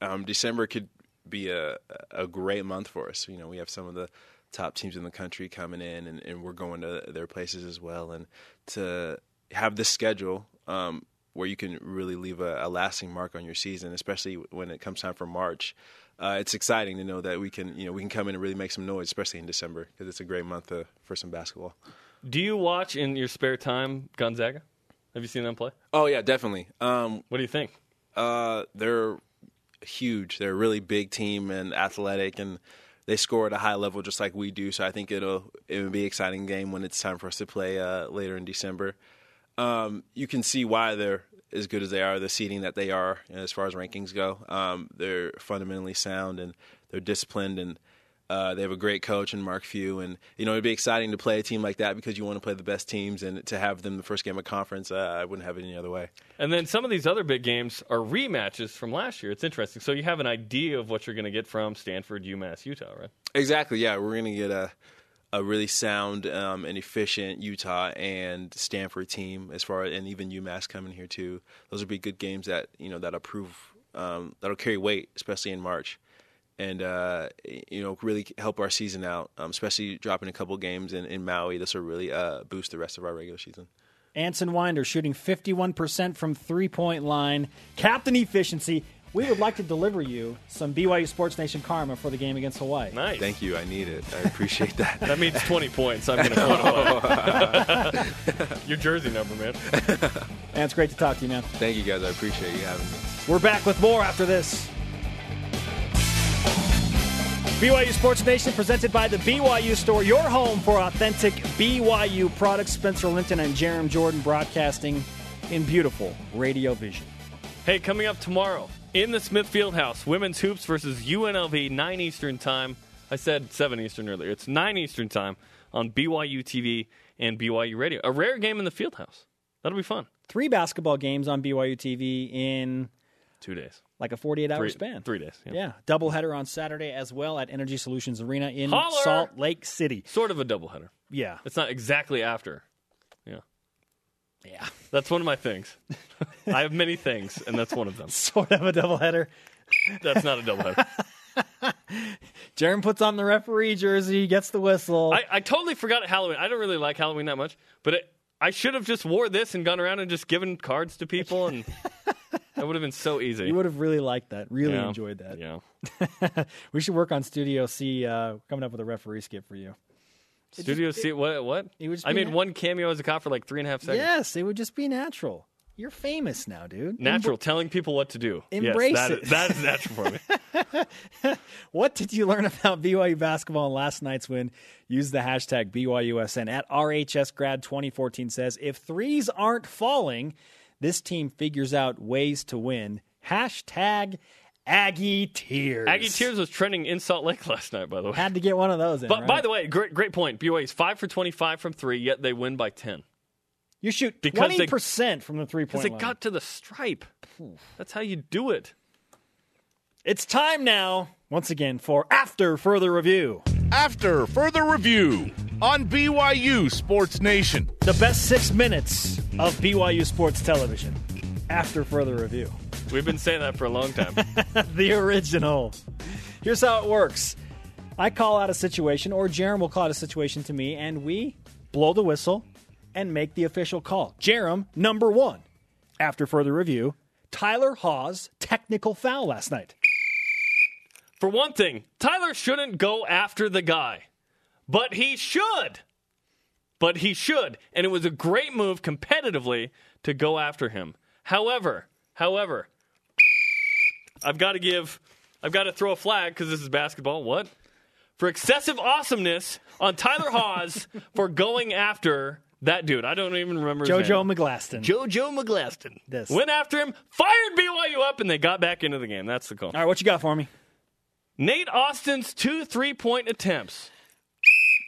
um, December could be a a great month for us. You know, we have some of the top teams in the country coming in, and, and we're going to their places as well. And to have this schedule um, where you can really leave a, a lasting mark on your season, especially when it comes time for March. Uh, it's exciting to know that we can, you know, we can come in and really make some noise, especially in December, because it's a great month uh, for some basketball. Do you watch in your spare time Gonzaga? Have you seen them play? Oh yeah, definitely. Um, What do you think? Uh, they're huge. They're a really big team and athletic, and they score at a high level just like we do. So I think it'll it will be an exciting game when it's time for us to play uh, later in December. Um, you can see why they're as good as they are, the seeding that they are as far as rankings go. Um, they're fundamentally sound and they're disciplined and. Uh, they have a great coach and Mark Few, and you know it'd be exciting to play a team like that because you want to play the best teams, and to have them the first game of conference, uh, I wouldn't have it any other way. And then some of these other big games are rematches from last year. It's interesting. So you have an idea of what you're going to get from Stanford, UMass, Utah, right? Exactly. Yeah, we're going to get a a really sound um, and efficient Utah and Stanford team as far and even UMass coming here too. Those would be good games that you know that'll prove um, that'll carry weight, especially in March, and uh, you know really help our season out. Um, especially dropping a couple games in, in Maui, this will really uh, boost the rest of our regular season. Anson Winder shooting 51% from three point line. Captain efficiency. We would like to deliver you some BYU Sports Nation karma for the game against Hawaii. Nice. Thank you. I need it. I appreciate that. That means [laughs] 20 points. I'm going to quantify. Your jersey number, man. And it's great to talk to you, man. Thank you guys. I appreciate you having me. We're back with more after this. BYU Sports Nation presented by the BYU Store, your home for authentic BYU products. Spencer Linton and Jarom Jordan broadcasting in beautiful radio vision. Hey, coming up tomorrow in the Smithfield House, women's hoops versus UNLV, 9 Eastern time. I said 7 Eastern earlier. It's 9 Eastern time on BYU TV and BYU Radio. A rare game in the Fieldhouse. That'll be fun. Three basketball games on BYU TV in Two days. like a 48 hour Three, span. Three days. Yeah. Yeah, doubleheader on Saturday as well at Energy Solutions Arena in Holler! Salt Lake City. Sort of a doubleheader. Yeah, It's not exactly after. Yeah. That's one of my things. I have many things, and that's one of them. [laughs] sort of a doubleheader. That's not a doubleheader. [laughs] Jarom puts on the referee jersey, gets the whistle. I, I totally forgot Halloween. I don't really like Halloween that much, but it, I should have just wore this and gone around and just given cards to people, and [laughs] that would have been so easy. you would have really liked that. Really Yeah. enjoyed that. Yeah. we should work on Studio C. Uh, coming up with a referee skit for you. Studio C. What? What? it would I made nat- one cameo as a cop for like three and a half seconds. Yes, it would just be natural. You're famous now, dude. Natural, telling people what to do. Embrace yes, that, it. that is natural for me. [laughs] What did you learn about BYU basketball in last night's win? Use the hashtag BYUSN at RHSGrad 2014 says if threes aren't falling, this team figures out ways to win. Hashtag Aggie Tears. Aggie Tears was trending in Salt Lake [laughs] last night, by the way. Had to get one of those in. But right? by the way, great great point. BYU is five for twenty-five from three, yet they win by ten you shoot because they- 20% from the three because point they line. got to the stripe. That's how you do it. it's time now, once again, for After Further Review. After further review on BYU Sports Nation. The best six minutes of BYU Sports Television after further review. We've been saying that for a long time. [laughs] the original. Here's how it works I call out a situation, or Jarom will call out a situation to me, and we blow the whistle and make the official call. Jarom, number one. After further review, Tyler Haws, technical foul last night. For one thing, Tyler shouldn't go after the guy, but he should. But he should. And it was a great move competitively to go after him. However, however, I've got to give, I've got to throw a flag because this is basketball. What? For excessive awesomeness on Tyler [laughs] Haws for going after that dude. I don't even remember his JoJo name. McGlaston. JoJo McGlaston. This. Went after him, fired BYU up, and they got back into the game. That's the call. All right, what you got for me? Nate Austin's two three point attempts.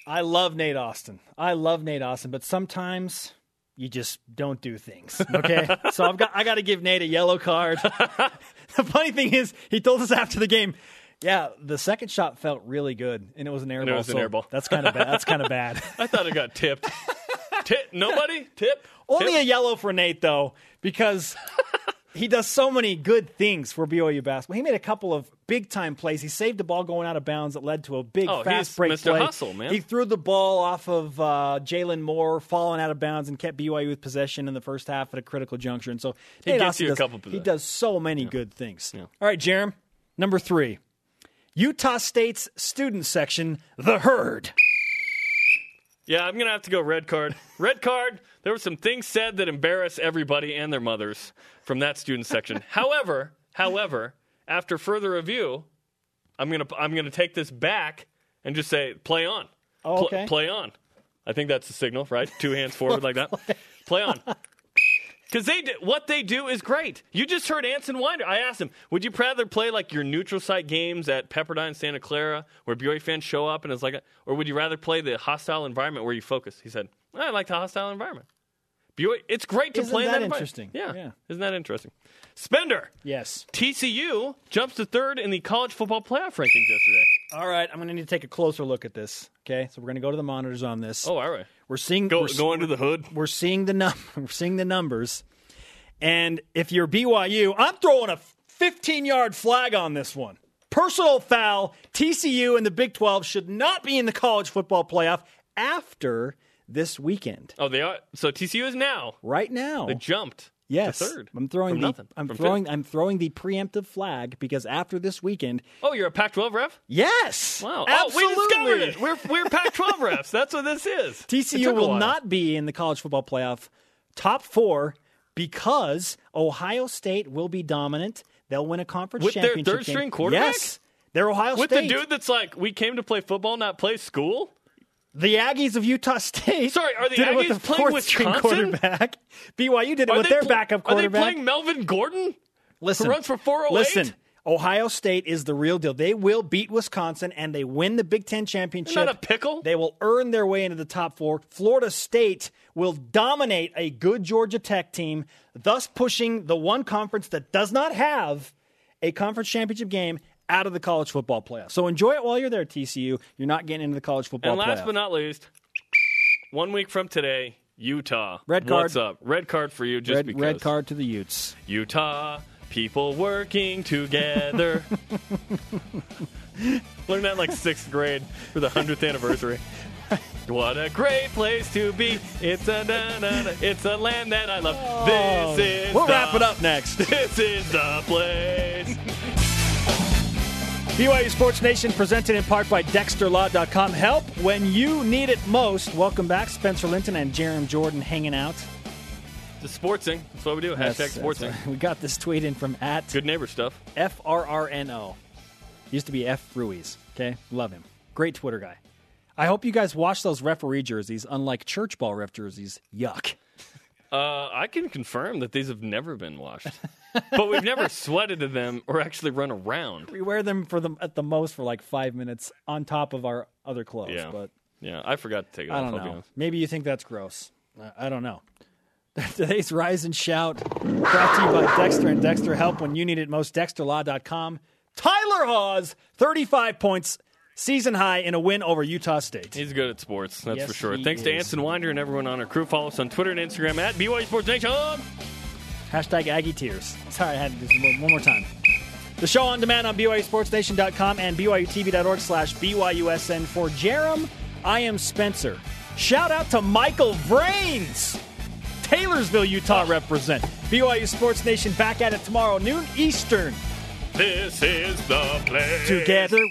I love Nate Austin. I love Nate Austin, but sometimes you just don't do things. Okay, [laughs] so I've got I got to give Nate a yellow card. [laughs] the funny thing is, he told us after the game. Yeah, the second shot felt really good, and it was an air And it was an so air ball. That's kind of bad. That's kind of [laughs] bad. I thought it got tipped. Tip? Nobody? Tip? Only Tip? a yellow for Nate though, because he does so many good things for BYU basketball. He made a couple of big time plays. He saved the ball going out of bounds that led to a big Oh, fast break Mr. play. Hustle, man. He threw the ball off of uh, Jalen Moore, falling out of bounds, and kept BYU with possession in the first half at a critical juncture. And so He Nate gets you a does, couple He does so many good things. All right, Jarom, number three. Utah State's student section, the herd. Yeah, I'm going to have to go red card. Red card. There were some things said that embarrass everybody and their mothers from that student section. [laughs] however, however, after further review, I'm going to I'm going to take this back and just say play on. Oh, Pl- okay. play on. I think that's the signal, right? Two hands forward like that. [laughs] Play on. Because they do, what they do is great. You just heard Anson Winder. I asked him, would you rather play like your neutral site games at Pepperdine, Santa Clara, where BYU fans show up and it's like, a, or would you rather play the hostile environment where you focus? He said, I like the hostile environment. BYU, it's great to Isn't play in that that interesting? Yeah. Yeah. isn't that interesting? Spencer. Yes. TCU jumps to third in the college football playoff rankings yesterday. All right, I'm going to need to take a closer look at this. Okay, so we're going to go to the monitors on this. Oh, all right. We're seeing Go, we're, go under the hood. we're seeing the num- [laughs] we're seeing the numbers, and if you're BYU, I'm throwing a 15 yard flag on this one. Personal foul. TCU and the Big 12 should not be in the college football playoff after this weekend. Oh, they are. So TCU is now. Right now, They jumped. yes, third. I'm throwing the nothing. I'm throwing fifth. I'm throwing the preemptive flag because after this weekend, Oh, you're a Pac-12 ref. yes, Wow. absolutely. Oh, we discovered it. We're we're Pac-12 [laughs] refs. That's what this is. TCU will not be in the college football playoff top four because Ohio State will be dominant. They'll win a conference With their championship. third game. string quarterback? Yes, they're Ohio with State. With the dude that's like, we came to play football, not play school. The Aggies of Utah [laughs] State. Sorry, are the did it with Aggies the playing Wisconsin? quarterback? [laughs] BYU did it Are with their pl- backup quarterback. Are they playing Melvin Gordon? Listen, who runs for 408? Listen, Ohio State is the real deal. They will beat Wisconsin and they win the Big Ten championship. Isn't a pickle? They will earn their way into the top four. Florida State will dominate a good Georgia Tech team, thus pushing the one conference that does not have a conference championship game out of the college football playoff. So enjoy it while you're there, TCU. You're not getting into the college football And last playoff. but not least, one week from today, Utah. Red card. What's up? Red card for you just red, because. red card to the Utes. Utah, people working together. [laughs] Learned that like sixth grade for the hundredth anniversary. What a great place to be! It's a na, na, na, it's a land that I love. Oh. this is Oh. We'll the, wrap it up next. This is the place. BYU Sports Nation presented in part by DexterLaw.com. Help when you need it most. Welcome back, Spencer Linton and Jarom Jordan hanging out. The sportsing. That's what we do. Hashtag That's- that's sportsing. right. [laughs] We got this tweet in from at Good neighbor stuff. FRRNO. Used to be F Ruiz. Okay, love him. Great Twitter guy. I hope you guys wash those referee jerseys, unlike church ball ref jerseys. Yuck. Uh, I can confirm that these have never been washed, [laughs] but we've never sweated to them or actually run around. We wear them for the at the most for like five minutes on top of our other clothes. Yeah. But Yeah, I forgot to take it I off. don't I'll be know. honest. Maybe you think that's gross. I- I don't know. [laughs] Today's Rise and Shout brought to you by Dexter and Dexter Help when you need it most. DexterLaw.com. Tyler Haws, 35 points season high in a win over Utah State. He's good at sports, that's Yes, for sure. he Thanks to is. Anson Winder and everyone on our crew. Follow us on Twitter and Instagram at BYU Sports Nation. Hashtag Aggie Tears. Sorry, I had to do this one more time. The show on demand on BYUSportsNation.com and BYUTV.org slash BYUSN. For Jarom, I am Spencer. Shout out to Michael Vrains. Taylorsville, Utah represent. BYU Sports Nation back at it tomorrow, noon Eastern. This is the place. Together.